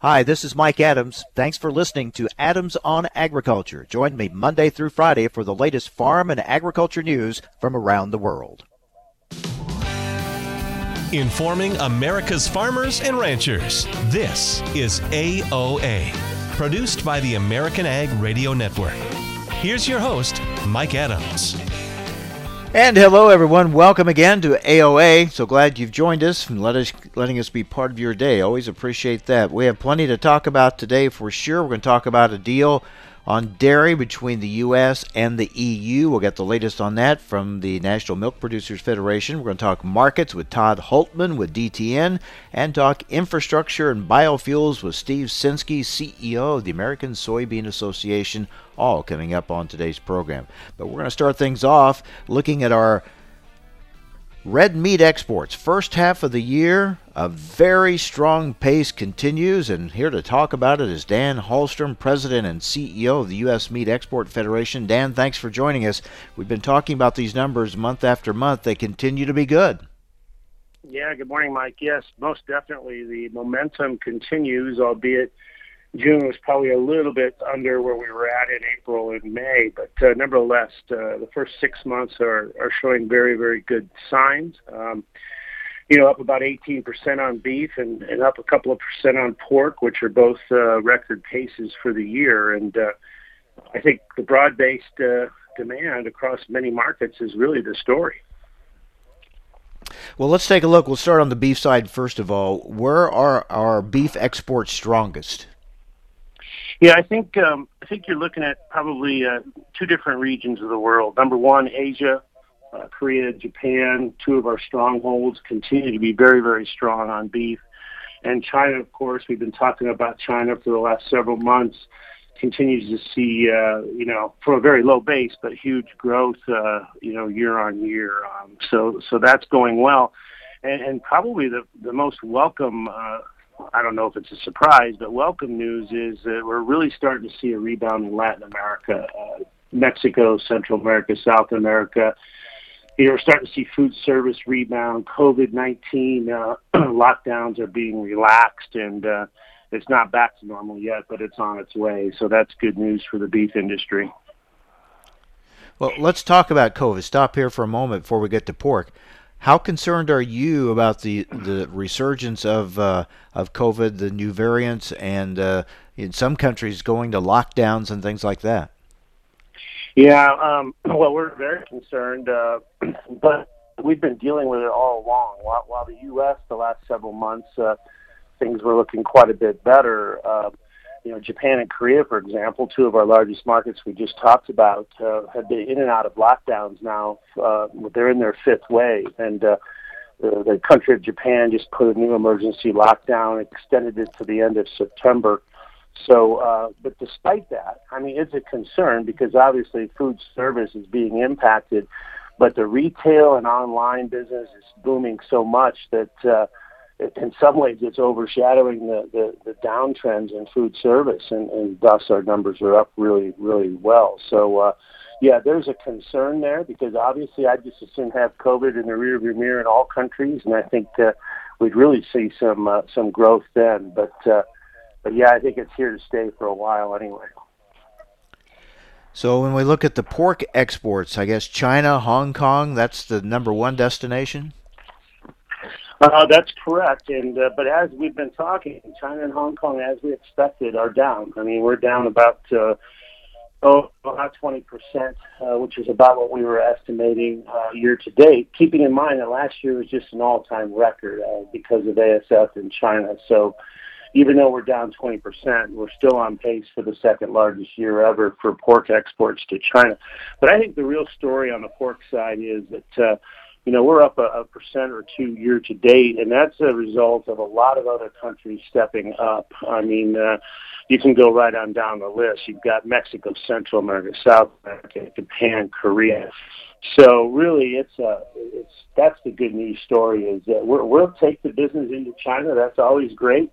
Hi, this is Mike Adams. Thanks for listening to Adams on Agriculture. Join me Monday through Friday for the latest farm and agriculture news from around the world. Informing America's farmers and ranchers. This is AOA, produced by the American Ag Radio Network. Here's your host, Mike Adams. And hello, everyone. Welcome again to AOA. So glad you've joined us and let us, letting us be part of your day. Always appreciate that. We have plenty to talk about today for sure. We're going to talk about a deal on dairy between the U.S. and the EU. We'll get the latest on that from the National Milk Producers Federation. We're going to talk markets with Todd Hultman with DTN and talk infrastructure and biofuels with Steve Censky, CEO of the American Soybean Association, all coming up on today's program. But we're going to start things off looking at our Red meat exports, first half of the year, a very strong pace continues, and here to talk about it is Dan Hallstrom, President and CEO of the U.S. Meat Export Federation. Dan, thanks for joining us. We've been talking about these numbers month after month. They continue to be good. Yeah, good morning, Mike. Yes, most definitely. The momentum continues, albeit June was probably a little bit under where we were at in April and May, but uh, nevertheless, uh, the first six months are, are showing very, very good signs. Um, you know, up about 18% on beef and, and up a couple of percent on pork, which are both uh, record paces for the year. And uh, I think the broad-based uh, demand across many markets is really the story. Well, let's take a look. We'll start on the beef side first of all. Where are our beef exports strongest? Yeah, I think um, I think you're looking at probably uh, two different regions of the world. Number one, Asia, uh, Korea, Japan, two of our strongholds continue to be very, very strong on beef. And China, of course, we've been talking about China for the last several months. Continues to see, uh, you know, from a very low base, but huge growth, uh, you know, year on year. Um, so, so that's going well, and, and probably the the most welcome uh, I don't know if it's a surprise, but welcome news is that we're really starting to see a rebound in Latin America, uh, Mexico, Central America, South America. You know, we're starting to see food service rebound. COVID 19 uh, lockdowns are being relaxed, and uh, it's not back to normal yet, but it's on its way. So that's good news for the beef industry. Well, let's talk about COVID. Stop here for a moment before we get to pork. How concerned are you about the the resurgence of uh, of COVID, the new variants, and uh, in some countries going to lockdowns and things like that? Yeah, um, well, we're very concerned, uh, but we've been dealing with it all along. While, while the U.S. the last several months uh, things were looking quite a bit better. You know, Japan and Korea, for example, two of our largest markets we just talked about, uh, have been in and out of lockdowns now. Uh, they're in their fifth wave, and uh, the, the country of Japan just put a new emergency lockdown, extended it to the end of September. So, uh, but despite that, I mean, it's a concern because obviously food service is being impacted, but the retail and online business is booming so much that. Uh, in some ways it's overshadowing the, the, the downtrends in food service, and, and thus our numbers are up really, really well. So, uh, yeah, there's a concern there because obviously I just assume have COVID in the rearview mirror in all countries, and I think uh, we'd really see some uh, some growth then. But uh, but yeah, I think it's here to stay for a while anyway. So when we look at the pork exports, I guess China, Hong Kong, that's the number one destination. Uh, that's correct, and uh, but as we've been talking, China and Hong Kong, as we expected, are down. I mean, we're down about uh, oh about twenty percent, uh, which is about what we were estimating uh, year to date. Keeping in mind that last year was just an all-time record uh, because of ASF in China. So even though we're down 20%, we're still on pace for the second largest year ever for pork exports to China. But I think the real story on the pork side is that uh, you know, we're up a, a percent or two year to date, and that's a result of a lot of other countries stepping up. I mean, uh, you can go right on down the list. You've got Mexico, Central America, South America, Japan, Korea. So really, it's a, it's that's the good news story is that we're, we'll take the business into China. That's always great,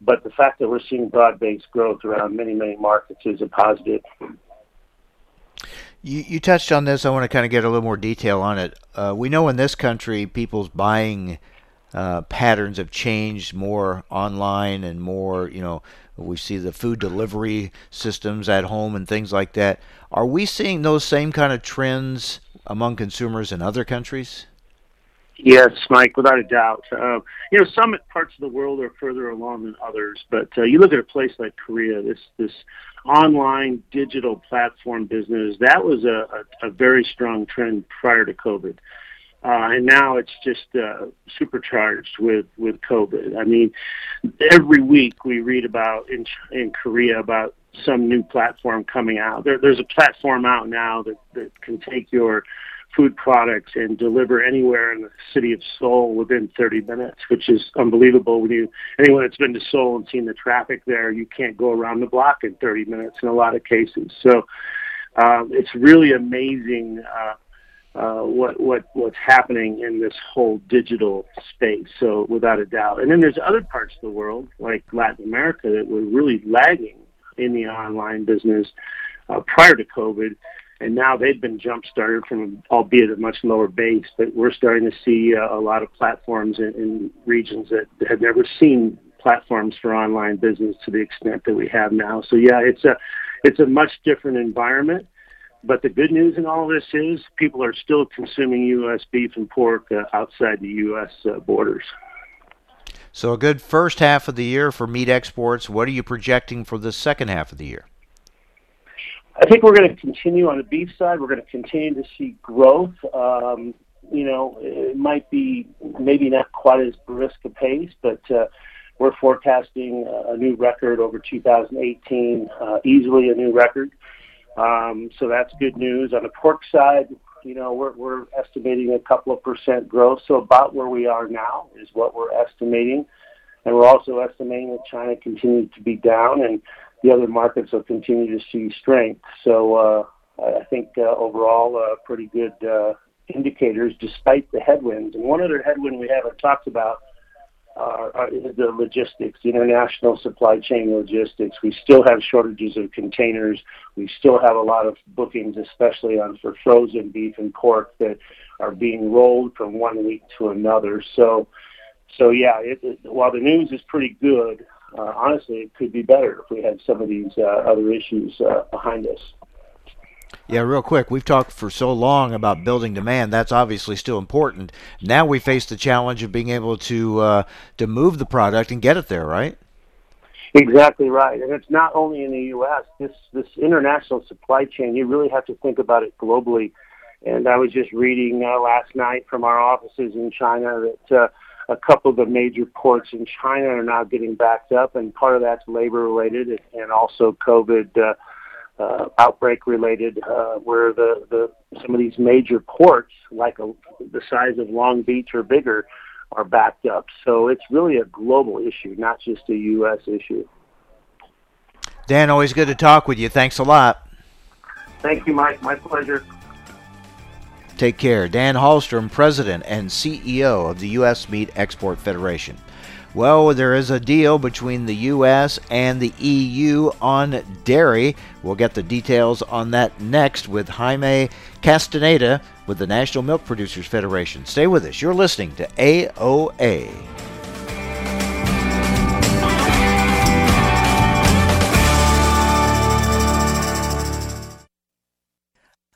but the fact that we're seeing broad-based growth around many many markets is a positive. You, you touched on this. I want to kind of get a little more detail on it. Uh, we know in this country, people's buying uh, patterns have changed more online and more, you know, we see the food delivery systems at home and things like that. Are we seeing those same kind of trends among consumers in other countries? Yes, Mike, without a doubt. Uh, you know, some parts of the world are further along than others, but uh, you look at a place like Korea, this this online digital platform business, that was a, a, a very strong trend prior to COVID. Uh, and now it's just uh, supercharged with with COVID. I mean, every week we read about in in Korea about some new platform coming out. There, there's a platform out now that that can take your food products and deliver anywhere in the city of Seoul within 30 minutes, which is unbelievable. When you anyone that's been to Seoul and seen the traffic there, you can't go around the block in 30 minutes in a lot of cases. So um, it's really amazing. Uh, uh, what what what's happening in this whole digital space. So without a doubt, and then there's other parts of the world like Latin America that were really lagging in the online business uh, prior to COVID, and now they've been jump started from albeit a much lower base. But we're starting to see uh, a lot of platforms in, in regions that have never seen platforms for online business to the extent that we have now. So yeah, it's a it's a much different environment but the good news in all this is people are still consuming U.S. beef and pork uh, outside the U.S. Uh, borders. So, a good first half of the year for meat exports. What are you projecting for the second half of the year? I think we're going to continue on the beef side. We're going to continue to see growth. Um, you know, it might be maybe not quite as brisk a pace, but uh, we're forecasting a new record over 2018, uh, easily a new record. Um, so that's good news. On the pork side, you know, we're, we're estimating a couple of percent growth. So about where we are now is what we're estimating. And we're also estimating that China continues to be down and the other markets will continue to see strength. So uh, I think uh, overall, uh, pretty good indicators despite the headwinds. And one other headwind we haven't talked about uh, the logistics, the international supply chain logistics. We still have shortages of containers. We still have a lot of bookings, especially on for frozen beef and pork, that are being rolled from one week to another. So, so yeah, while the news is pretty good, uh, honestly, it could be better if we had some of these uh, other issues uh, behind us. Yeah, real quick, we've talked for so long about building demand. That's obviously still important. Now we face the challenge of being able to uh, to move the product and get it there, right? Exactly right, and it's not only in the U.S. This this international supply chain. You really have to think about it globally. And I was just reading uh, last night from our offices in China that uh, a couple of the major ports in China are now getting backed up, and part of that's labor related and also COVID. Uh, uh, outbreak related, uh, where the, the some of these major ports, like a, the size of Long Beach or bigger, are backed up. So it's really a global issue, not just a U.S. issue. Dan, always good to talk with you. Thanks a lot. Thank you, Mike. My pleasure. Take care. Dan Hallstrom, President and CEO of the U.S. Meat Export Federation. Well, there is a deal between the U.S. and the EU on dairy. We'll get the details on that next with Jaime Castaneda with the National Milk Producers Federation. Stay with us. You're listening to AOA.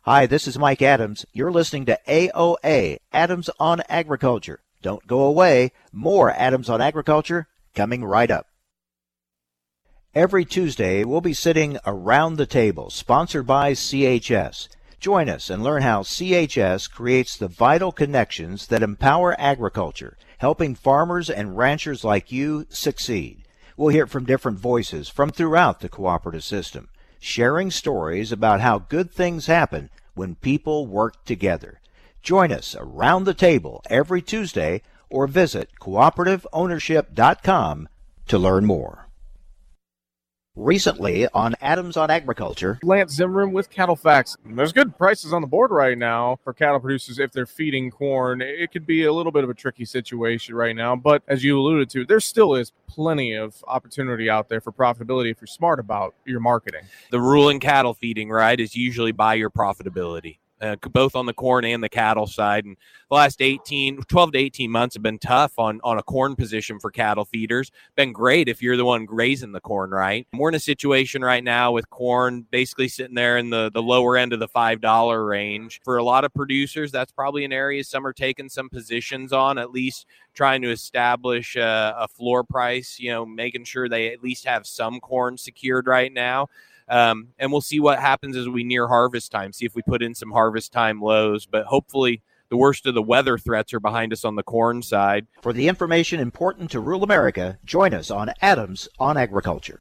Hi, this is Mike Adams. You're listening to AOA, Adams on Agriculture. Don't go away. More Adams on Agriculture coming right up. Every Tuesday, we'll be sitting around the table, sponsored by CHS. Join us and learn how CHS creates the vital connections that empower agriculture, helping farmers and ranchers like you succeed. We'll hear from different voices from throughout the cooperative system, sharing stories about how good things happen when people work together. Join us around the table every Tuesday or visit cooperativeownership.com to learn more. Recently on Adams on Agriculture, Lance Zimmerman with CattleFax. There's good prices on the board right now for cattle producers if they're feeding corn. It could be a little bit of a tricky situation right now, but as you alluded to, there still is plenty of opportunity out there for profitability if you're smart about your marketing. The rule in cattle feeding, right, is usually by your profitability uh, both on the corn and the cattle side. And the last 18, 12 to 18 months have been tough on, on a corn position for cattle feeders. Been great if you're the one grazing the corn, right? We're in a situation right now with corn basically sitting there in the, the lower end of the $5 range. For a lot of producers, that's probably an area some are taking some positions on, at least trying to establish a, a floor price, you know, making sure they at least have some corn secured right now. Um, and we'll see what happens as we near harvest time, see if we put in some harvest time lows. But hopefully, the worst of the weather threats are behind us on the corn side. For the information important to rural America, join us on Adams on Agriculture.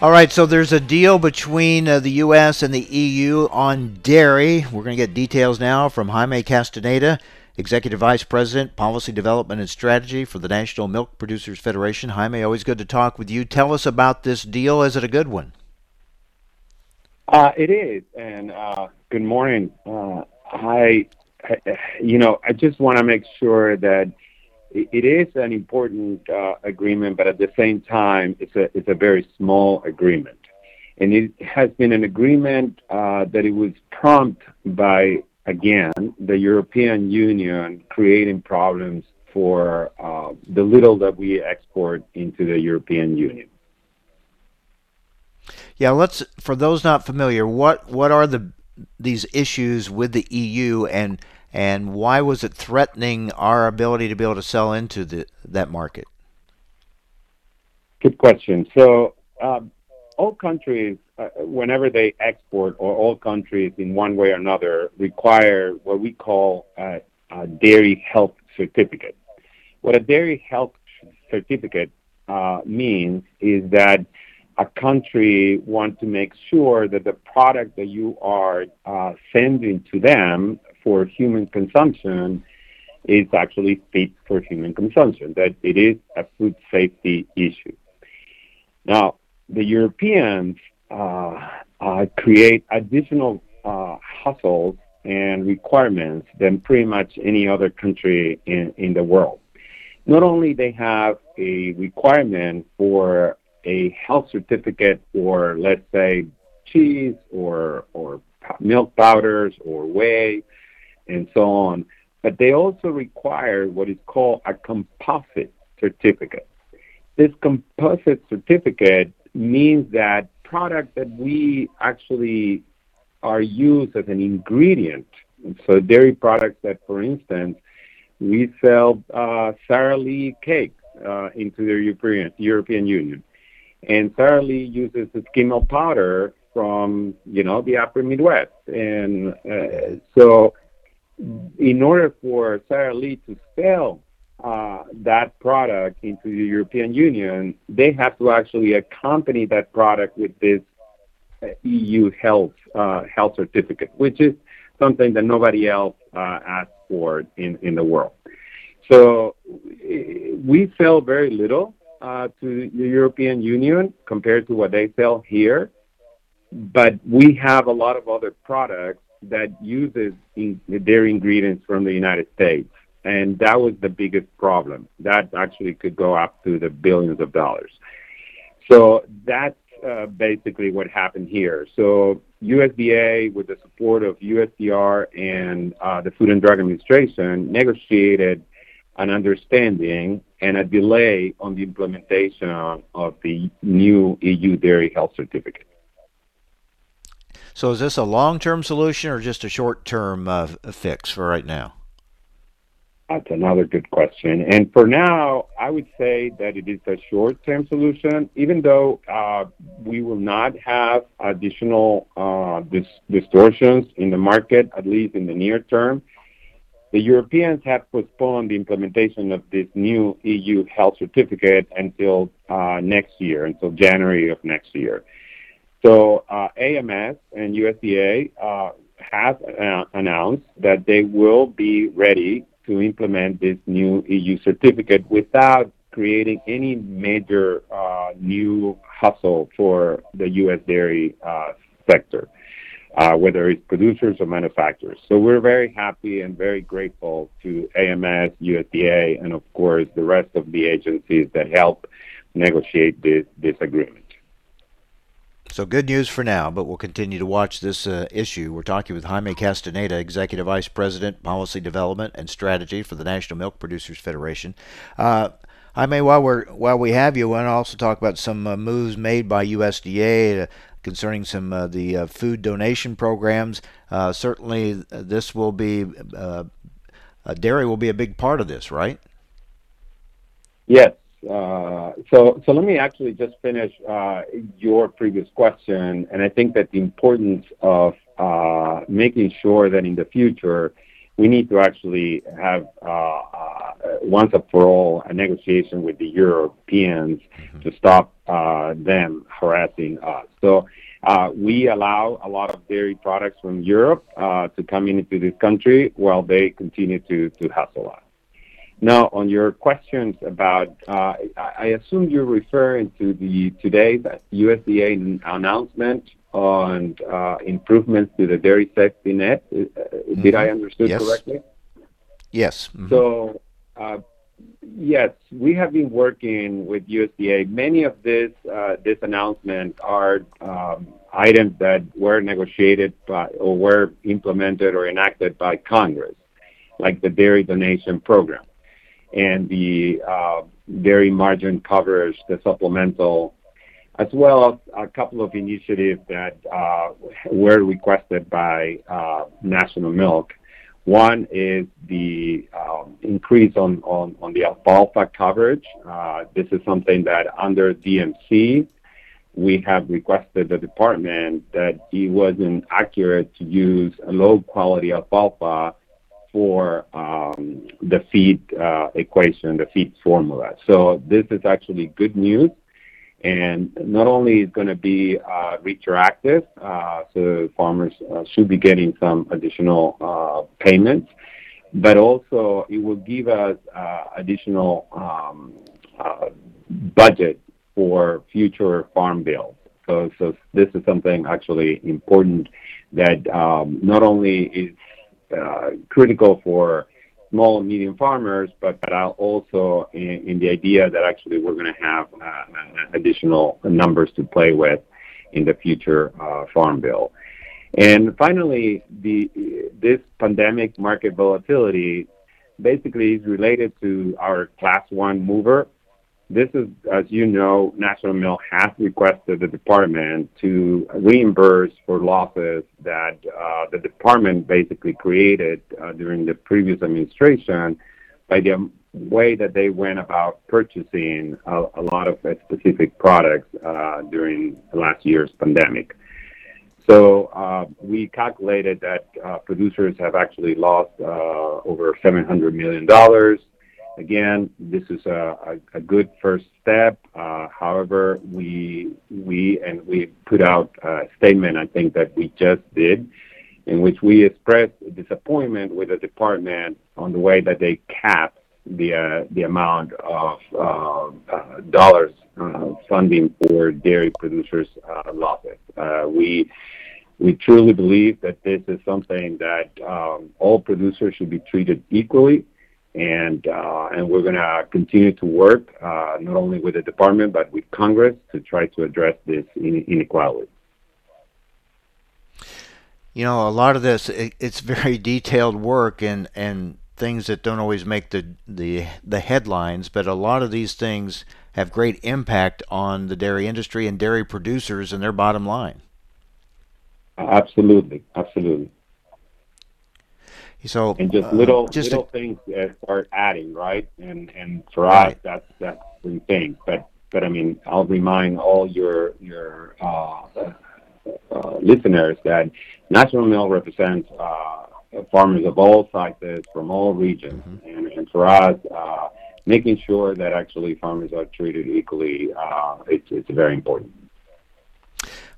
All right, so there's a deal between uh, the U.S. and the EU on dairy. We're going to get details now from Jaime Castaneda, Executive Vice President, Policy Development and Strategy for the National Milk Producers Federation. Jaime, always good to talk with you. Tell us about this deal. Is it a good one? Uh, it is, and uh, good morning. Uh, I, I, you know, I just want to make sure that it is an important uh, agreement, but at the same time, it's a it's a very small agreement, and it has been an agreement uh, that it was prompted by again the European Union creating problems for uh, the little that we export into the European Union. Yeah, let's for those not familiar, what what are the these issues with the EU and and why was it threatening our ability to be able to sell into the, that market? Good question. So, um, all countries, uh, whenever they export, or all countries in one way or another, require what we call a, a dairy health certificate. What a dairy health certificate uh, means is that a country wants to make sure that the product that you are uh, sending to them for human consumption is actually fit for human consumption, that it is a food safety issue. Now, the Europeans uh, uh, create additional uh, hustles and requirements than pretty much any other country in, in the world. Not only they have a requirement for a health certificate for, let's say, cheese or, or milk powders or whey, and so on. But they also require what is called a composite certificate. This composite certificate means that product that we actually are used as an ingredient. So dairy products that, for instance, we sell uh, Sara Lee cakes uh, into the European, European Union. And Sara Lee uses the milk powder from, you know, the upper Midwest. And uh, so in order for Sara Lee to sell uh, that product into the European Union, they have to actually accompany that product with this uh, EU health uh, health certificate, which is something that nobody else uh, asked for in, in the world. So we sell very little uh, to the European Union compared to what they sell here, but we have a lot of other products that uses in, dairy ingredients from the United States and that was the biggest problem. That actually could go up to the billions of dollars. So that's uh, basically what happened here. So USDA, with the support of USTR and uh, the Food and Drug Administration, negotiated an understanding and a delay on the implementation of the new EU dairy health certificate. So is this a long-term solution or just a short-term uh, fix for right now? That's another good question. And for now, I would say that it is a short-term solution, even though uh, we will not have additional uh, dis- distortions in the market, at least in the near term. The Europeans have postponed the implementation of this new EU health certificate until uh, next year, until January of next year. So uh, AMS and USDA uh, have uh, announced that they will be ready to implement this new EU certificate without creating any major uh, new hustle for the U.S. dairy uh, sector, uh, whether it's producers or manufacturers. So we're very happy and very grateful to AMS, USDA, and of course the rest of the agencies that help negotiate this, this agreement. So good news for now, but we'll continue to watch this uh, issue. We're talking with Jaime Castaneda, Executive Vice President, Policy Development and Strategy for the National Milk Producers Federation. Uh, Jaime, while we're while we have you, I want to also talk about some uh, moves made by USDA uh, concerning some uh, the uh, food donation programs. Certainly, this will be dairy will be a big part of this, right? Yes, so, so let me actually just finish uh, your previous question, and I think that the importance of uh, making sure that in the future we need to actually have uh, uh, once and for all a negotiation with the Europeans mm-hmm. to stop them harassing us. So. we allow a lot of dairy products from Europe to come into this country while they continue to, to hustle us. Now, on your questions about, uh, I assume you're referring to the today's USDA announcement on uh, improvements to the dairy safety net. Mm-hmm. Did I understand yes. correctly? Yes. Mm-hmm. So, uh, yes, we have been working with USDA. Many of this uh, this announcement are um, items that were negotiated by, or were implemented or enacted by Congress, like the dairy donation program and the uh, dairy margin coverage, the supplemental, as well as a couple of initiatives that uh, were requested by uh, National Milk. One is the um, increase on, on, on the alfalfa coverage. Uh, this is something that under DMC, we have requested the department that it wasn't accurate to use a low quality alfalfa for um, the feed uh, equation, the feed formula. So this is actually good news. And not only is going to be uh, retroactive, uh, so farmers uh, should be getting some additional uh, payments, but also it will give us uh, additional um, budget for future farm bills. So, so this is something actually important that um, not only is critical for small and medium farmers, but also in, the idea that actually we're going to have uh, additional numbers to play with in the future uh, farm bill. And finally, the, this pandemic market volatility basically is related to our class one mover this is, as you know, National Milk has requested the department to reimburse for losses that uh, the department basically created uh, during the previous administration by the way that they went about purchasing a, a lot of specific products uh, during last year's pandemic. So uh, we calculated that uh, producers have actually lost uh, over $700 million Again, this is a, good first step. Uh, however, we we and we put out a statement. I think that we just did, in which we expressed disappointment with the department on the way that they capped the uh, the amount of uh, dollars funding for dairy producers' losses. We we truly believe that this is something that um, all producers should be treated equally and uh, and we're going to continue to work uh, not only with the department but with Congress to try to address this inequality. You know, a lot of this it, it's very detailed work and and things that don't always make the the the headlines, but a lot of these things have great impact on the dairy industry and dairy producers and their bottom line. Absolutely, absolutely. So and just uh, little just little things that start adding, right? And and for right. us, that's that's the thing. But but I mean, I'll remind all your your uh, uh, listeners that National Milk represents uh, farmers of all sizes from all regions, mm-hmm. and, and for us, uh, making sure that actually farmers are treated equally, uh, it's it's very important.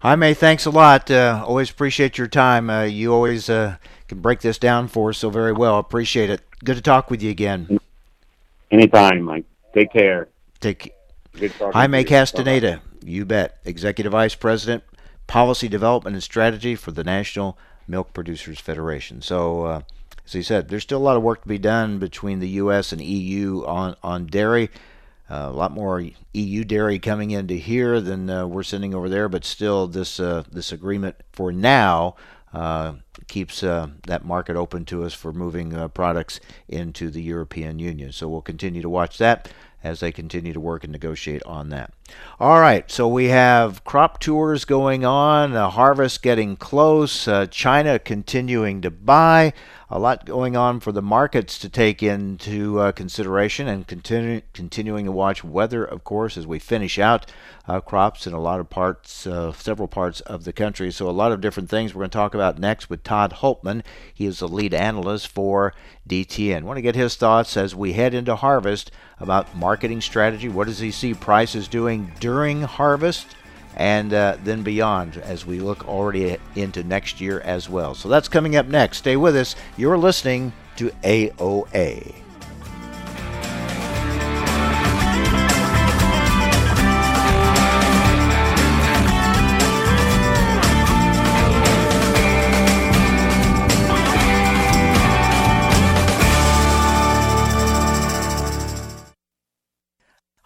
Jaime, thanks a lot. Uh, always appreciate your time. Uh, you always uh, can break this down for us so very well. Appreciate it. Good to talk with you again. Anytime, Mike. Take care. Take Good Jaime Castaneda, you bet. Executive Vice President, Policy Development and Strategy for the National Milk Producers Federation. So, uh, as he said, there's still a lot of work to be done between the U.S. and EU on, on dairy. A lot more EU dairy coming into here than uh, we're sending over there, but still, this uh, this agreement for now uh, keeps uh, that market open to us for moving uh, products into the European Union. So we'll continue to watch that as they continue to work and negotiate on that. All right, so we have crop tours going on, harvest getting close, China continuing to buy. A lot going on for the markets to take into uh, consideration and continue, continuing to watch weather, of course, as we finish out uh, crops in a lot of parts, uh, several parts of the country. So, a lot of different things we're going to talk about next with Todd Hultman. He is the lead analyst for DTN. Want to get his thoughts as we head into harvest about marketing strategy. What does he see prices doing during harvest? And uh, then beyond as we look already into next year as well. So that's coming up next. Stay with us. You're listening to AOA.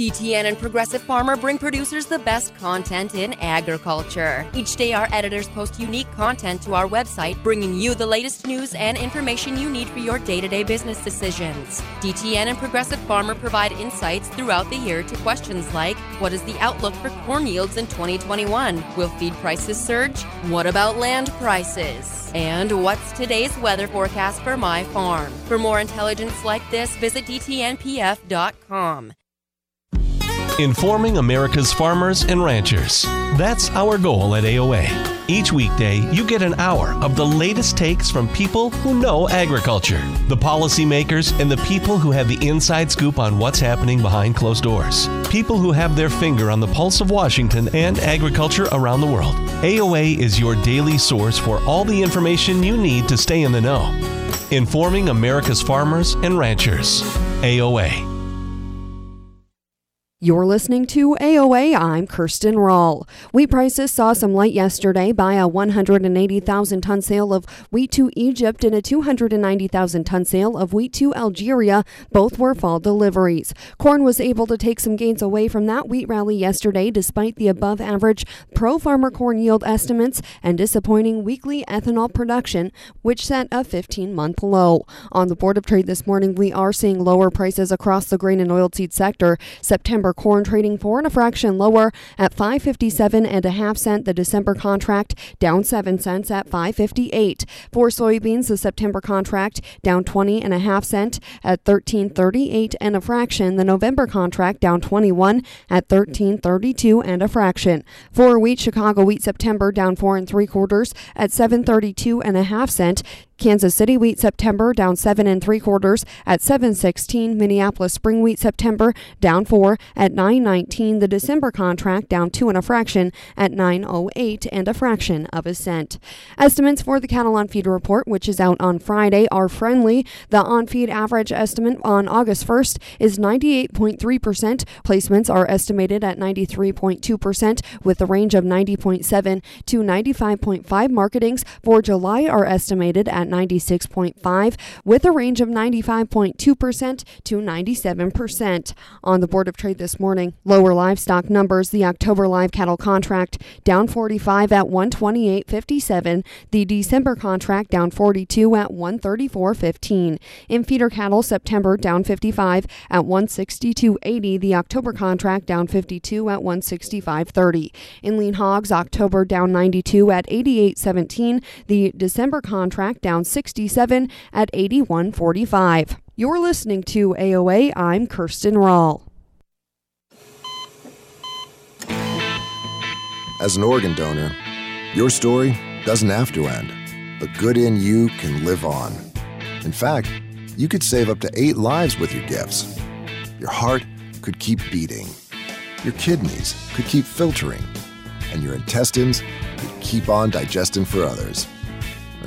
DTN and Progressive Farmer bring producers the best content in agriculture. Each day, our editors post unique content to our website, bringing you the latest news and information you need for your day to day business decisions. DTN and Progressive Farmer provide insights throughout the year to questions like What is the outlook for corn yields in 2021? Will feed prices surge? What about land prices? And what's today's weather forecast for my farm? For more intelligence like this, visit DTNPF.com. Informing America's farmers and ranchers. That's our goal at AOA. Each weekday, you get an hour of the latest takes from people who know agriculture, the policymakers, and the people who have the inside scoop on what's happening behind closed doors. People who have their finger on the pulse of Washington and agriculture around the world. AOA is your daily source for all the information you need to stay in the know. Informing America's farmers and ranchers. AOA. You're listening to AOA. I'm Kirsten Rahl. Wheat prices saw some light yesterday by a 180,000 ton sale of wheat to Egypt and a 290,000 ton sale of wheat to Algeria. Both were fall deliveries. Corn was able to take some gains away from that wheat rally yesterday despite the above average pro farmer corn yield estimates and disappointing weekly ethanol production, which set a 15 month low. On the Board of Trade this morning, we are seeing lower prices across the grain and oilseed sector. September For corn trading four and a fraction lower at 557 and a half cent. The December contract down 7 cents at 558. For soybeans, the September contract down 20 and a half cent at 1338 and a fraction. The November contract down 21 at 1332 and a fraction. For wheat, Chicago wheat September down 4 and 3 quarters at 732 and a half cent. Kansas City wheat September down seven and three quarters at 716. Minneapolis spring wheat September down four at 919. The December contract down two and a fraction at 908 and a fraction of a cent. Estimates for the cattle on feed report, which is out on Friday, are friendly. The on feed average estimate on August 1st is 98.3%. Placements are estimated at 93.2% with a range of 90.7 to 95.5. Marketings for July are estimated at 96.5 with a range of 95.2% to 97%. On the Board of Trade this morning, lower livestock numbers, the October live cattle contract down 45 at 128.57, the December contract down 42 at 134.15. In feeder cattle, September down 55 at 162.80, the October contract down 52 at 165.30. In lean hogs, October down 92 at 88.17, the December contract down 67 at 81.45. You're listening to AOA. I'm Kirsten Rahl. As an organ donor, your story doesn't have to end. The good in you can live on. In fact, you could save up to eight lives with your gifts. Your heart could keep beating. Your kidneys could keep filtering. And your intestines could keep on digesting for others.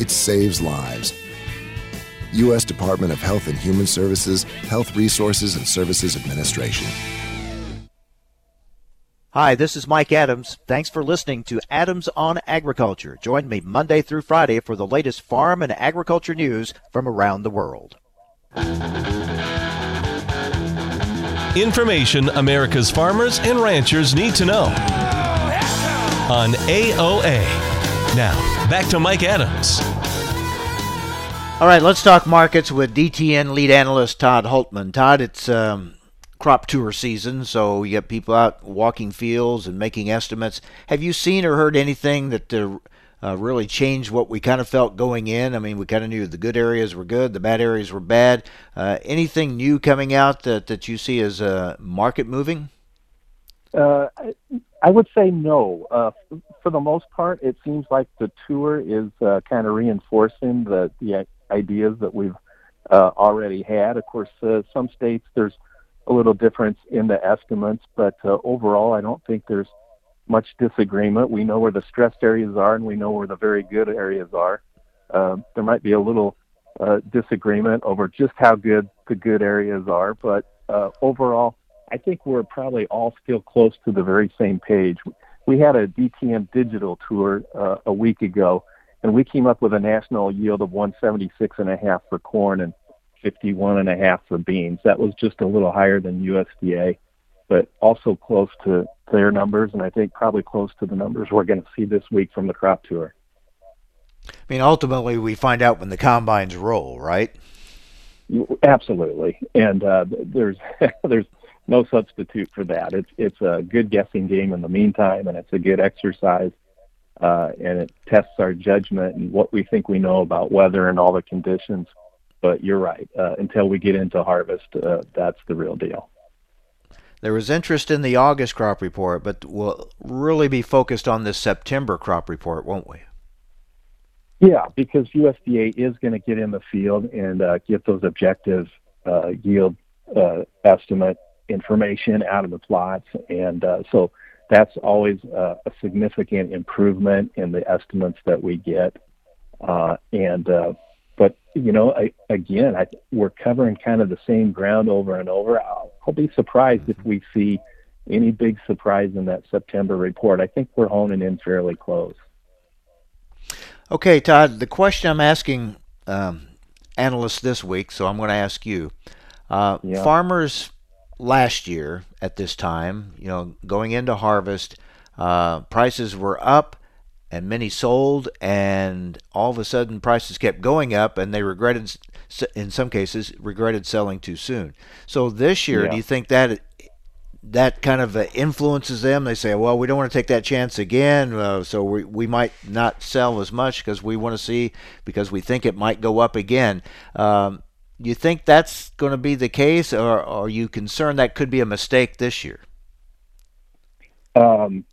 It saves lives. U.S. Department of Health and Human Services, Health Resources and Services Administration. Hi, this is Mike Adams. Thanks for listening to Adams on Agriculture. Join me Monday through Friday for the latest farm and agriculture news from around the world. Information America's farmers and ranchers need to know on AOA. Now, back to Mike Adams. All right, let's talk markets with DTN lead analyst Todd Hultman. Todd, it's um, crop tour season, so you get people out walking fields and making estimates. Have you seen or heard anything that uh, uh, really changed what we kind of felt going in? I mean, we kind of knew the good areas were good, the bad areas were bad. Uh, anything new coming out that, that you see as uh, market moving? I, I would say no. Uh, for the most part, it seems like the tour is uh, kind of reinforcing the, the ideas that we've uh, already had. Of course, uh, some states there's a little difference in the estimates, but uh, overall, I don't think there's much disagreement. We know where the stressed areas are, and we know where the very good areas are. Uh, there might be a little uh, disagreement over just how good the good areas are, but uh, overall, I think we're probably all still close to the very same page. We had a DTN digital tour uh, a week ago, and we came up with a national yield of 176 and a half for corn and 51 and a half for beans. That was just a little higher than USDA, but also close to their numbers, and I think probably close to the numbers we're going to see this week from the crop tour. I mean, ultimately, we find out when the combines roll, right? Absolutely, and uh, there's there's no substitute for that. It's it's a good guessing game in the meantime, and it's a good exercise, uh, and it tests our judgment and what we think we know about weather and all the conditions. But you're right. Uh, until we get into harvest, uh, that's the real deal. There was interest in the August crop report, but we'll really be focused on this September crop report, won't we? Yeah, because USDA is going to get in the field and uh, get those objective uh, yield uh, estimate information out of the plots, and uh, so that's always uh, a significant improvement in the estimates that we get. Uh, and but you know, I, again, I, we're covering kind of the same ground over and over. I'll, I'll be surprised if we see any big surprise in that September report. I think we're honing in fairly close. Okay, Todd, the question I'm asking um, analysts this week, so I'm going to ask you. Uh, yeah. Farmers last year at this time, you know, going into harvest, uh, prices were up and many sold, and all of a sudden prices kept going up, and they regretted, in some cases, regretted selling too soon. So this year, yeah. do you think that that kind of uh, influences them? They say, well, we don't want to take that chance again, uh, so we we might not sell as much because we want to see because we think it might go up again. Um, you think that's going to be the case, or, are you concerned that could be a mistake this year? Um,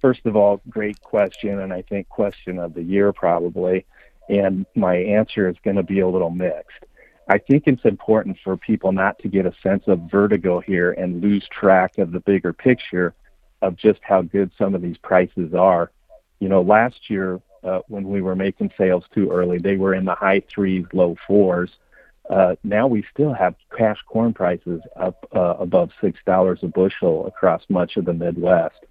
first of all, great question, and I think question of the year probably. And my answer is going to be a little mixed. I think it's important for people not to get a sense of vertigo here and lose track of the bigger picture of just how good some of these prices are. You know, last year uh, when we were making sales too early, they were in the high threes, low fours. Uh, now we still have cash corn prices up uh, above six dollars a bushel across much of the Midwest.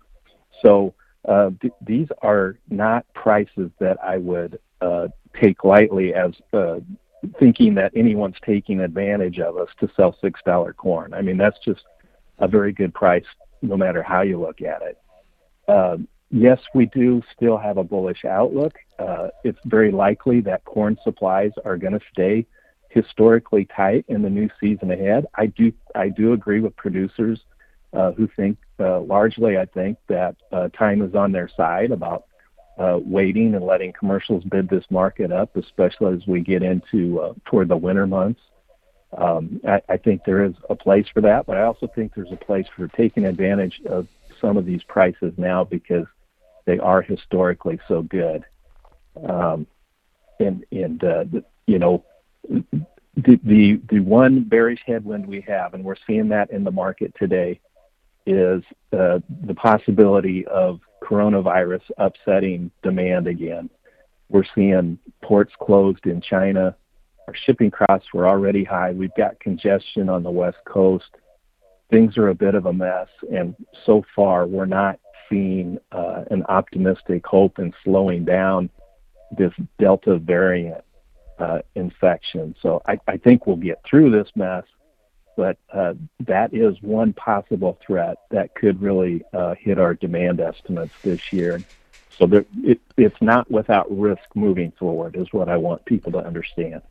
So uh, th- these are not prices that I would uh, take lightly as uh, thinking that anyone's taking advantage of us to sell six dollar corn. I mean that's just a very good price no matter how you look at it. Uh, yes, we do still have a bullish outlook. Uh, it's very likely that corn supplies are going to stay historically tight in the new season ahead. I do I do agree with producers uh, who think uh, largely I think that uh, time is on their side about uh, waiting and letting commercials bid this market up, especially as we get into uh, toward the winter months. Um, I, I think there is a place for that, but I also think there's a place for taking advantage of some of these prices now because they are historically so good. Um, and and uh, you know the, the the one bearish headwind we have, and we're seeing that in the market today, is uh, the possibility of coronavirus upsetting demand again. We're seeing ports closed in China. Our shipping costs were already high. We've got congestion on the West Coast. Things are a bit of a mess, and so far we're not seeing uh, an optimistic hope in slowing down this Delta variant uh, infection. So I, I think we'll get through this mess but uh, that is one possible threat that could really uh, hit our demand estimates this year. So there, it, it's not without risk moving forward, is what I want people to understand.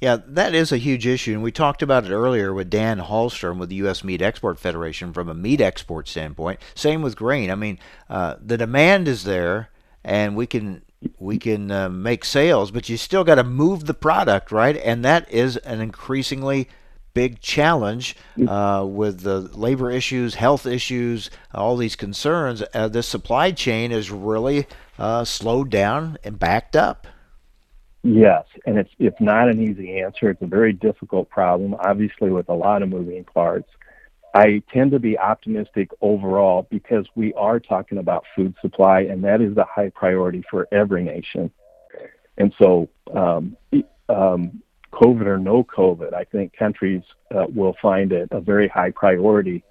Yeah, that is a huge issue, and we talked about it earlier with Dan Hallstrom with the U.S. Meat Export Federation from a meat export standpoint. Same with grain. I mean, uh, the demand is there, and we can we can uh, make sales, but you still got to move the product, right? And that is an increasingly big challenge uh, with the labor issues, health issues, all these concerns. Uh, the supply chain is really uh, slowed down and backed up. Yes, and it's it's not an easy answer. It's a very difficult problem, obviously, with a lot of moving parts. I tend to be optimistic overall because we are talking about food supply, and that is a high priority for every nation. And so, um, um, COVID or no COVID, I think countries uh, will find it a very high priority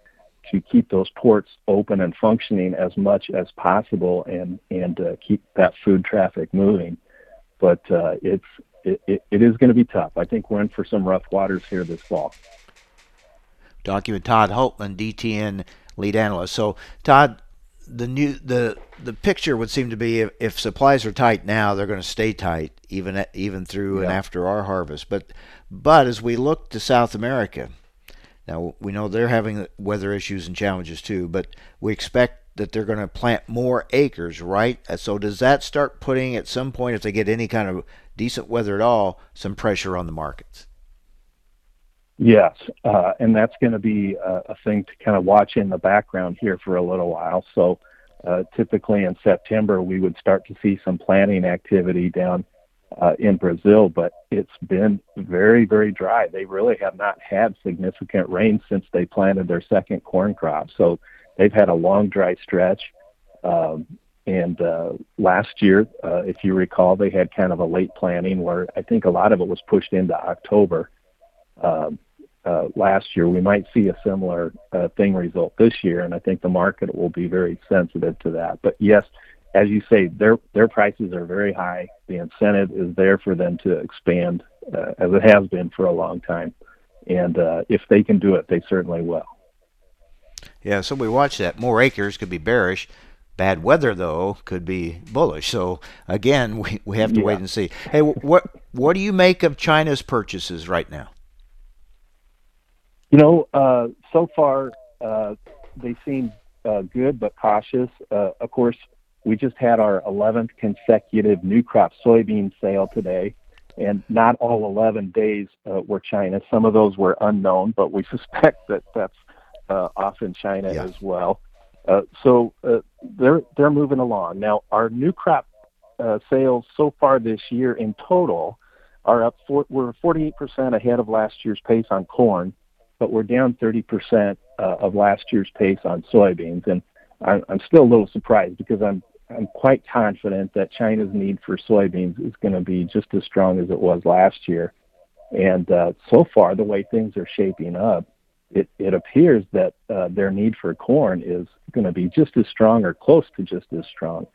to keep those ports open and functioning as much as possible and and uh, keep that food traffic moving. But uh, it's it, it, it is going to be tough. I think we're in for some rough waters here this fall. Document Todd Hultman, DTN lead analyst. So Todd, the new the the picture would seem to be if, if supplies are tight now, they're going to stay tight even even through yeah. and after our harvest. But but as we look to South America, now we know they're having weather issues and challenges too, but we expect that they're going to plant more acres, right? Uh, so does that start putting at some point, if they get any kind of decent weather at all, some pressure on the markets? Yes, uh, and that's going to be a, a, thing to kind of watch in the background here for a little while. So, uh, typically in September, we would start to see some planting activity down uh, in Brazil, but it's been very, very dry. They really have not had significant rain since they planted their second corn crop. So, they've had a long dry stretch. Um, and uh, last year, uh, if you recall, they had kind of a late planting where I think a lot of it was pushed into October. Um, uh, last year, we might see a similar uh, thing result this year, and I think the market will be very sensitive to that. But yes, as you say, their their prices are very high. The incentive is there for them to expand, uh, as it has been for a long time, and uh, if they can do it, they certainly will. Yeah, so we watch that. More acres could be bearish. Bad weather though could be bullish. So again, we, we have to yeah. wait and see. Hey, what what do you make of China's purchases right now? You know, uh, so far uh, they seem uh, good but cautious. Uh, of course, we just had our 11th consecutive new crop soybean sale today, and not all 11 days uh, were China. Some of those were unknown, but we suspect that that's uh, often China yeah. as well. Uh, so uh, they're they're moving along now. Our new crop uh, sales so far this year in total are up. We're 48% ahead of last year's pace on corn, but we're down 30% uh, of last year's pace on soybeans. And I'm, I'm still a little surprised because I'm I'm quite confident that China's need for soybeans is going to be just as strong as it was last year. And uh, so far, the way things are shaping up, it, it appears that uh, their need for corn is going to be just as strong or close to just as strong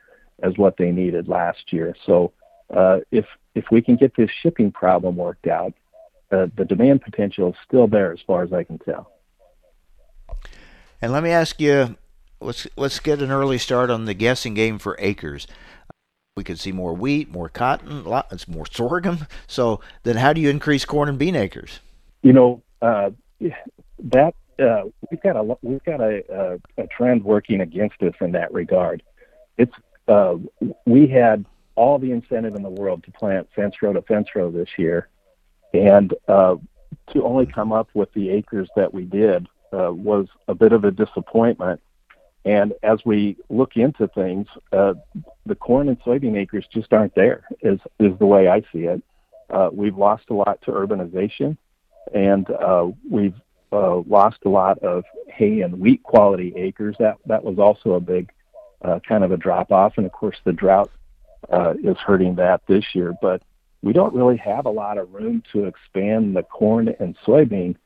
as what they needed last year. So uh, if if we can get this shipping problem worked out, the demand potential is still there as far as I can tell. And let me ask you let's let's get an early start on the guessing game for acres. We could see more wheat, more cotton, lots more sorghum. So then, how do you increase corn and bean acres? You know uh, that uh, we've got a we've got a, a, a, trend working against us in that regard. It's uh, we had all the incentive in the world to plant fence row to fence row this year, and uh, to only come up with the acres that we did uh, was a bit of a disappointment. And as we look into things, uh, the corn and soybean acres just aren't there. Is is the way I see it. Uh, we've lost a lot to urbanization, and uh, we've uh, lost a lot of hay and wheat quality acres. That that was also a big uh, kind of a drop off, and of course the drought uh, is hurting that this year. But we don't really have a lot of room to expand the corn and soybean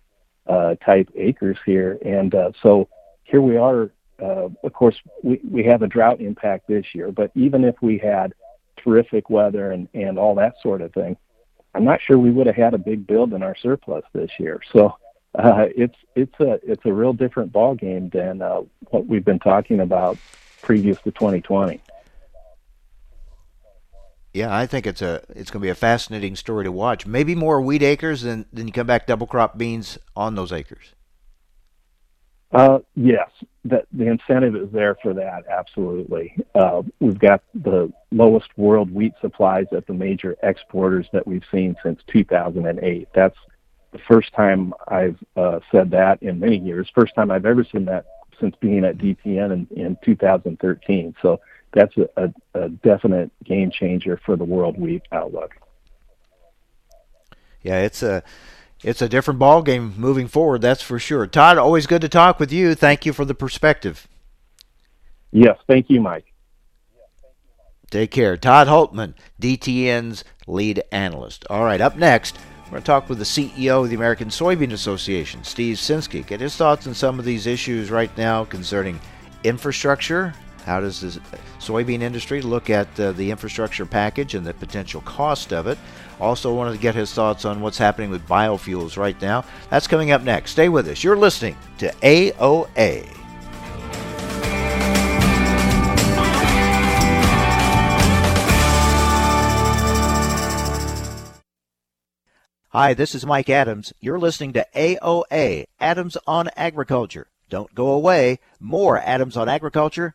uh, type acres here, and uh, so here we are uh, of course, we, we have a drought impact this year, but even if we had terrific weather and, and all that sort of thing, I'm not sure we would have had a big build in our surplus this year. So uh, it's it's a it's a real different ball game than uh, what we've been talking about previous to 2020. Yeah, I think it's a it's going to be a fascinating story to watch. Maybe more wheat acres than than you come back double crop beans on those acres. Uh, yes, the, the incentive is there for that, absolutely. Uh, we've got the lowest world wheat supplies at the major exporters that we've seen since 2008. That's the first time I've uh, said that in many years, first time I've ever seen that since being at DTN in, in 2013. So that's a, a, definite game changer for the world wheat outlook. Yeah, it's a it's a different ball game moving forward. That's for sure. Todd, always good to talk with you. Thank you for the perspective. Yes, thank you, Mike. Take care. Todd Hultman, DTN's lead analyst. All right, up next, we're going to talk with the CEO of the American Soybean Association, Steve Censky. Get his thoughts on some of these issues right now concerning infrastructure. How does the soybean industry look at uh, the infrastructure package and the potential cost of it? Also, wanted to get his thoughts on what's happening with biofuels right now. That's coming up next. Stay with us. You're listening to AOA. Hi, this is Mike Adams. You're listening to AOA, Adams on Agriculture. Don't go away. More Adams on Agriculture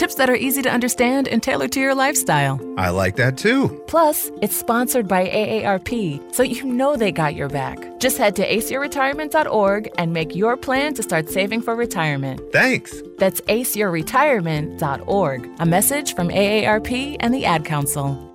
Tips that are easy to understand and tailored to your lifestyle. I like that too. Plus, it's sponsored by AARP, so you know they got your back. Just head to aceyourretirement.org and make your plan to start saving for retirement. Thanks. That's aceyourretirement.org. A message from AARP and the Ad Council.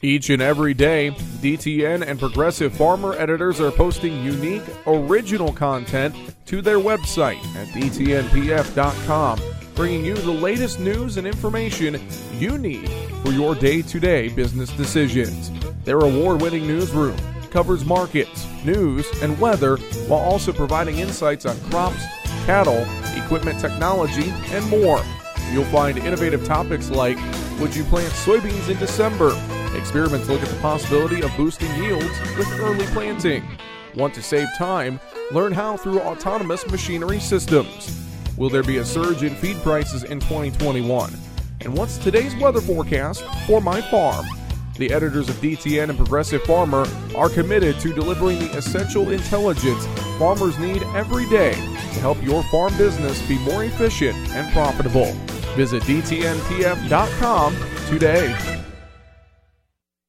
Each and every day, DTN and Progressive Farmer editors are posting unique, original content to their website at dtnpf.com, bringing you the latest news and information you need for your day to day business decisions. Their award winning newsroom covers markets, news, and weather while also providing insights on crops, cattle, equipment technology, and more. You'll find innovative topics like Would you plant soybeans in December? Experiments look at the possibility of boosting yields with early planting. Want to save time? Learn how through autonomous machinery systems. Will there be a surge in feed prices in 2021? And what's today's weather forecast for my farm? The editors of DTN and Progressive Farmer are committed to delivering the essential intelligence farmers need every day to help your farm business be more efficient and profitable. Visit DTNPF.com today.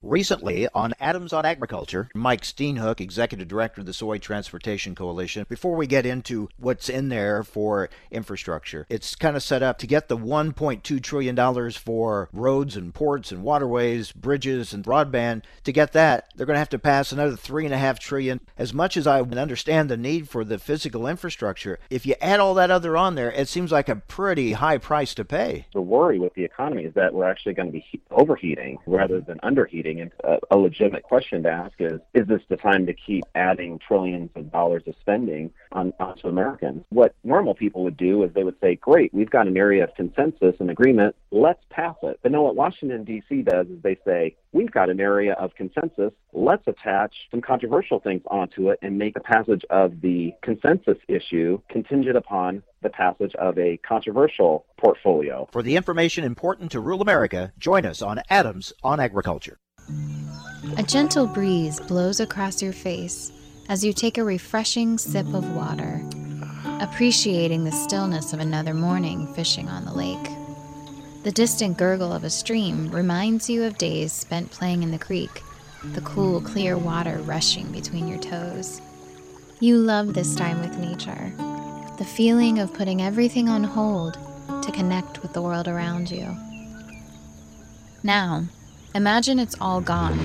Recently on Adams on Agriculture, Mike Steenhoek, Executive Director of the Soy Transportation Coalition. Before we get into what's in there for infrastructure, it's kind of set up to get the $1.2 trillion for roads and ports and waterways, bridges and broadband. To get that, they're going to have to pass another 3.5 trillion. As much as I understand the need for the physical infrastructure, if you add all that other on there, it seems like a pretty high price to pay. The worry with the economy is that we're actually going to be overheating rather than underheating. And a, a legitimate question to ask is, is this the time to keep adding trillions of dollars of spending on, onto Americans? What normal people would do is they would say, great, we've got an area of consensus and agreement, let's pass it. But no, what Washington, D.C. does is they say, we've got an area of consensus, let's attach some controversial things onto it and make the passage of the consensus issue contingent upon the passage of a controversial portfolio. For the information important to rural America, join us on Adams on Agriculture. A gentle breeze blows across your face as you take a refreshing sip of water, appreciating the stillness of another morning fishing on the lake. The distant gurgle of a stream reminds you of days spent playing in the creek, the cool, clear water rushing between your toes. You love this time with nature, the feeling of putting everything on hold to connect with the world around you. Now, imagine it's all gone.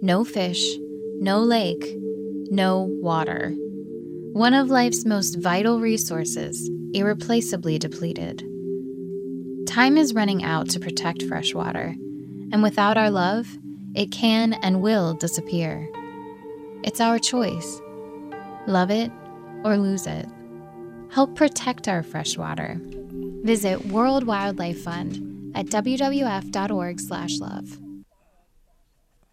No fish, no lake, no water. One of life's most vital resources, irreplaceably depleted. Time is running out to protect fresh water, and without our love, it can and will disappear. It's our choice love it or lose it. Help protect our fresh water. Visit World Wildlife Fund at wwf.org/love.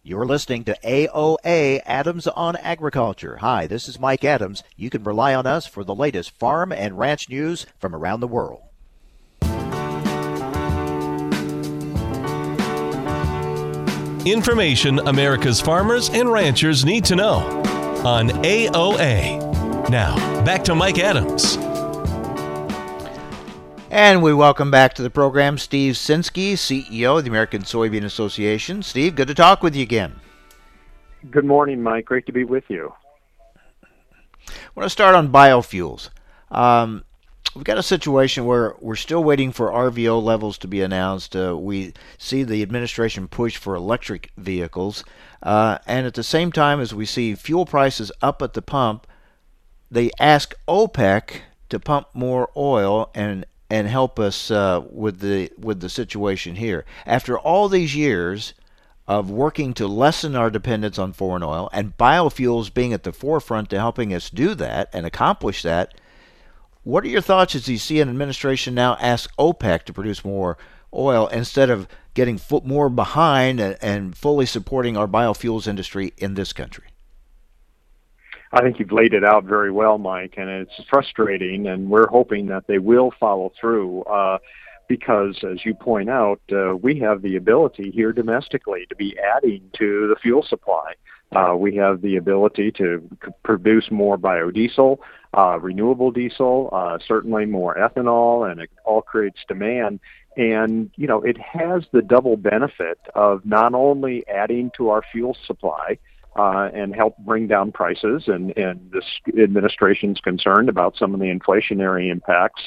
You're listening to AOA Adams on Agriculture. Hi, this is Mike Adams. You can rely on us for the latest farm and ranch news from around the world. Information America's farmers and ranchers need to know on AOA. Now, back to Mike Adams. And we welcome back to the program Steve Censky, CEO of the American Soybean Association. Steve, good to talk with you again. Good morning, Mike. Great to be with you. I want to start on biofuels. Um, we've got a situation where we're still waiting for RVO levels to be announced. Uh, we see the administration push for electric vehicles. Uh, and at the same time as we see fuel prices up at the pump, they ask OPEC to pump more oil and and help us uh, with the with the situation here. After all these years of working to lessen our dependence on foreign oil and biofuels being at the forefront to helping us do that and accomplish that, what are your thoughts as you see an administration now ask OPEC to produce more oil instead of getting more behind and, and fully supporting our biofuels industry in this country? I think you've laid it out very well, Mike, and it's frustrating, and we're hoping that they will follow through. Uh, because, as you point out, uh, we have the ability here domestically to be adding to the fuel supply. Uh, we have the ability to c- produce more biodiesel, uh, renewable diesel, uh, certainly more ethanol, and it all creates demand. And, you know, it has the double benefit of not only adding to our fuel supply, uh, and help bring down prices. And, and this administration's concerned about some of the inflationary impacts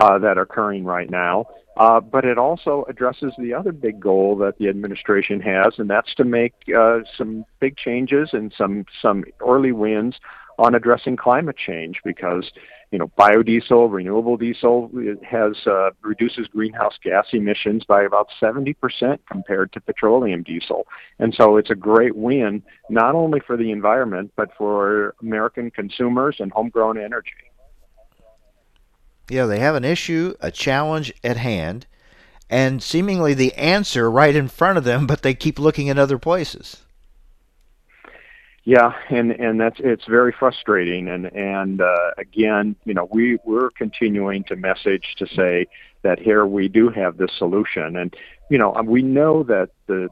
uh, that are occurring right now. Uh, but it also addresses the other big goal that the administration has, and that's to make uh, some big changes and some some early wins on addressing climate change because you know biodiesel renewable diesel has uh, reduces greenhouse gas emissions by about 70% compared to petroleum diesel. And so it's a great win not only for the environment but for American consumers and homegrown energy yeah they have an issue a challenge at hand and seemingly the answer right in front of them but they keep looking at other places yeah, and and that's it's very frustrating. And and uh, again, you know, we we're continuing to message to say that here we do have this solution, and you know, we know that the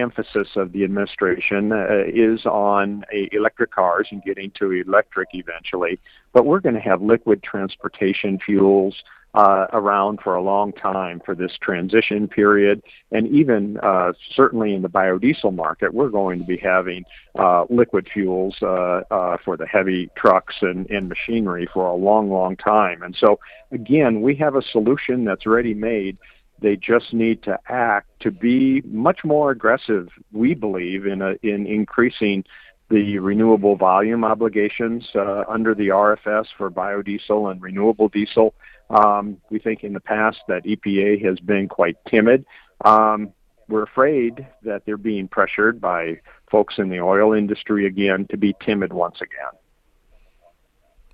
emphasis of the administration uh, is on uh, electric cars and getting to electric eventually, but we're going to have liquid transportation fuels uh, around for a long time for this transition period. And even uh, certainly in the biodiesel market, we're going to be having uh, liquid fuels uh, uh, for the heavy trucks and, and machinery for a long, long time. And so, again, we have a solution that's ready made. They just need to act to be much more aggressive, we believe, in, a, in increasing the renewable volume obligations uh, under the RFS for biodiesel and renewable diesel. Um, we think in the past that EPA has been quite timid. Um, we're afraid that they're being pressured by folks in the oil industry again to be timid once again.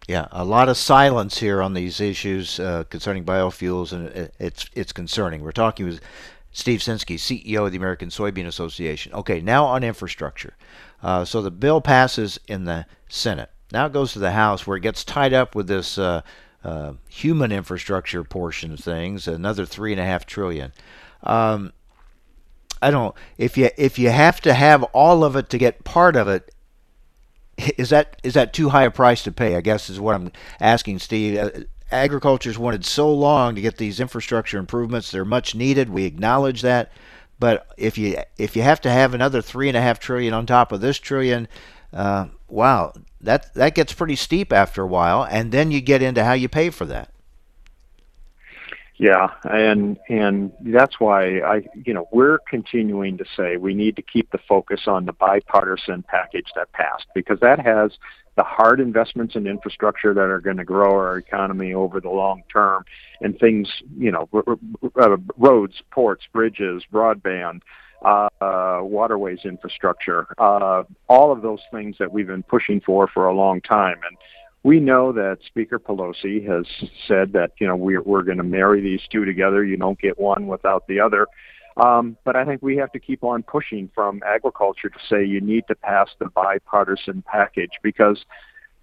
Yeah, a lot of silence here on these issues uh, concerning biofuels, and it's it's concerning. We're talking with Steve Censky, CEO of the American Soybean Association. Okay, now on infrastructure. Uh, so the bill passes in the Senate. Now it goes to the House, where it gets tied up with this uh, uh, human infrastructure portion of things, another three and a half trillion. Um, I don't. If you if you have to have all of it to get part of it, is that is that too high a price to pay? I guess is what I'm asking, Steve. Uh, agriculture's wanted so long to get these infrastructure improvements; they're much needed. We acknowledge that, but if you if you have to have another three and a half trillion on top of this trillion, uh, wow, that that gets pretty steep after a while, and then you get into how you pay for that. Yeah, and and that's why I you know we're continuing to say we need to keep the focus on the bipartisan package that passed because that has the hard investments in infrastructure that are going to grow our economy over the long term and things you know uh, roads, ports, bridges, broadband, uh, waterways infrastructure, uh, all of those things that we've been pushing for for a long time. And we know that Speaker Pelosi has said that you know we're we're going to marry these two together. You don't get one without the other. Um, but I think we have to keep on pushing from agriculture to say you need to pass the bipartisan package because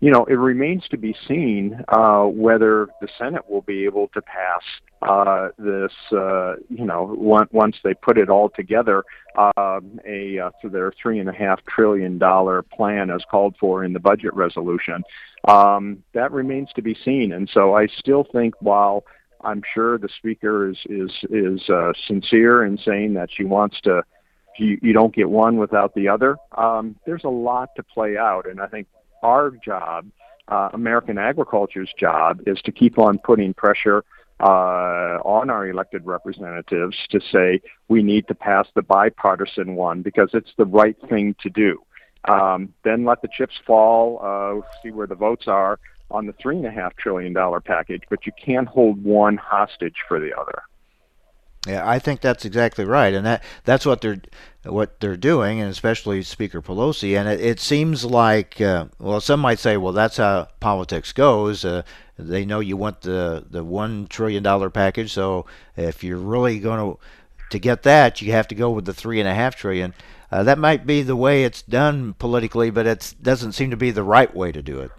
you know, it remains to be seen uh, whether the Senate will be able to pass uh, this, uh, you know, once they put it all together, um, a uh, for their three and a half trillion dollar plan as called for in the budget resolution. Um, that remains to be seen, and so I still think while I'm sure the speaker is is is uh, sincere in saying that she wants to you, you don't get one without the other. Um, there's a lot to play out, and I think our job, uh, American agriculture's job, is to keep on putting pressure uh, on our elected representatives to say we need to pass the bipartisan one because it's the right thing to do. Um, then let the chips fall, uh, see where the votes are on the three and a half trillion dollar package, but you can't hold one hostage for the other. Yeah, I think that's exactly right, and that that's what they're what they're doing, and especially Speaker Pelosi. And it, it seems like, uh, well, some might say, well, that's how politics goes. Uh, they know you want the the one trillion dollar package, so if you're really going to to get that, you have to go with the three and a half trillion. Uh, that might be the way it's done politically, but it doesn't seem to be the right way to do it.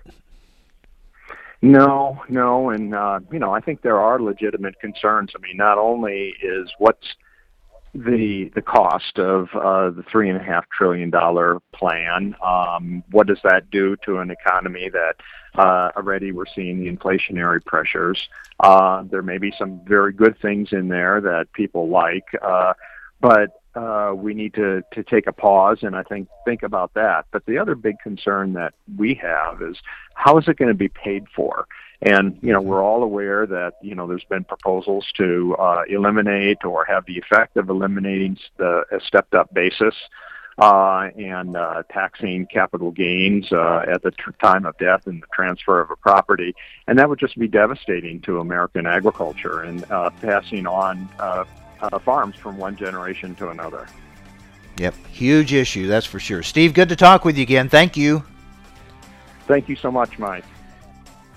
No, no, and uh, you know, I think there are legitimate concerns. I mean, not only is what's the the cost of uh, the three and a half trillion dollar plan. Um, what does that do to an economy that uh, already we're seeing the inflationary pressures? Uh, there may be some very good things in there that people like, uh, but uh, we need to to take a pause and I think think about that. But the other big concern that we have is how is it going to be paid for? And you know we're all aware that you know there's been proposals to uh, eliminate or have the effect of eliminating the a stepped up basis uh, and uh, taxing capital gains uh, at the time of death and the transfer of a property, and that would just be devastating to American agriculture and uh, passing on uh, farms from one generation to another. Yep, huge issue, that's for sure. Steve, good to talk with you again. Thank you. Thank you so much, Mike.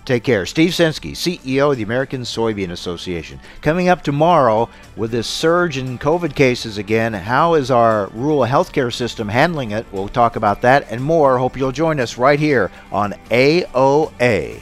Take care. Steve Censky, CEO of the American Soybean Association. Coming up tomorrow with this surge in COVID cases again, how is our rural healthcare system handling it? We'll talk about that and more. Hope you'll join us right here on AOA.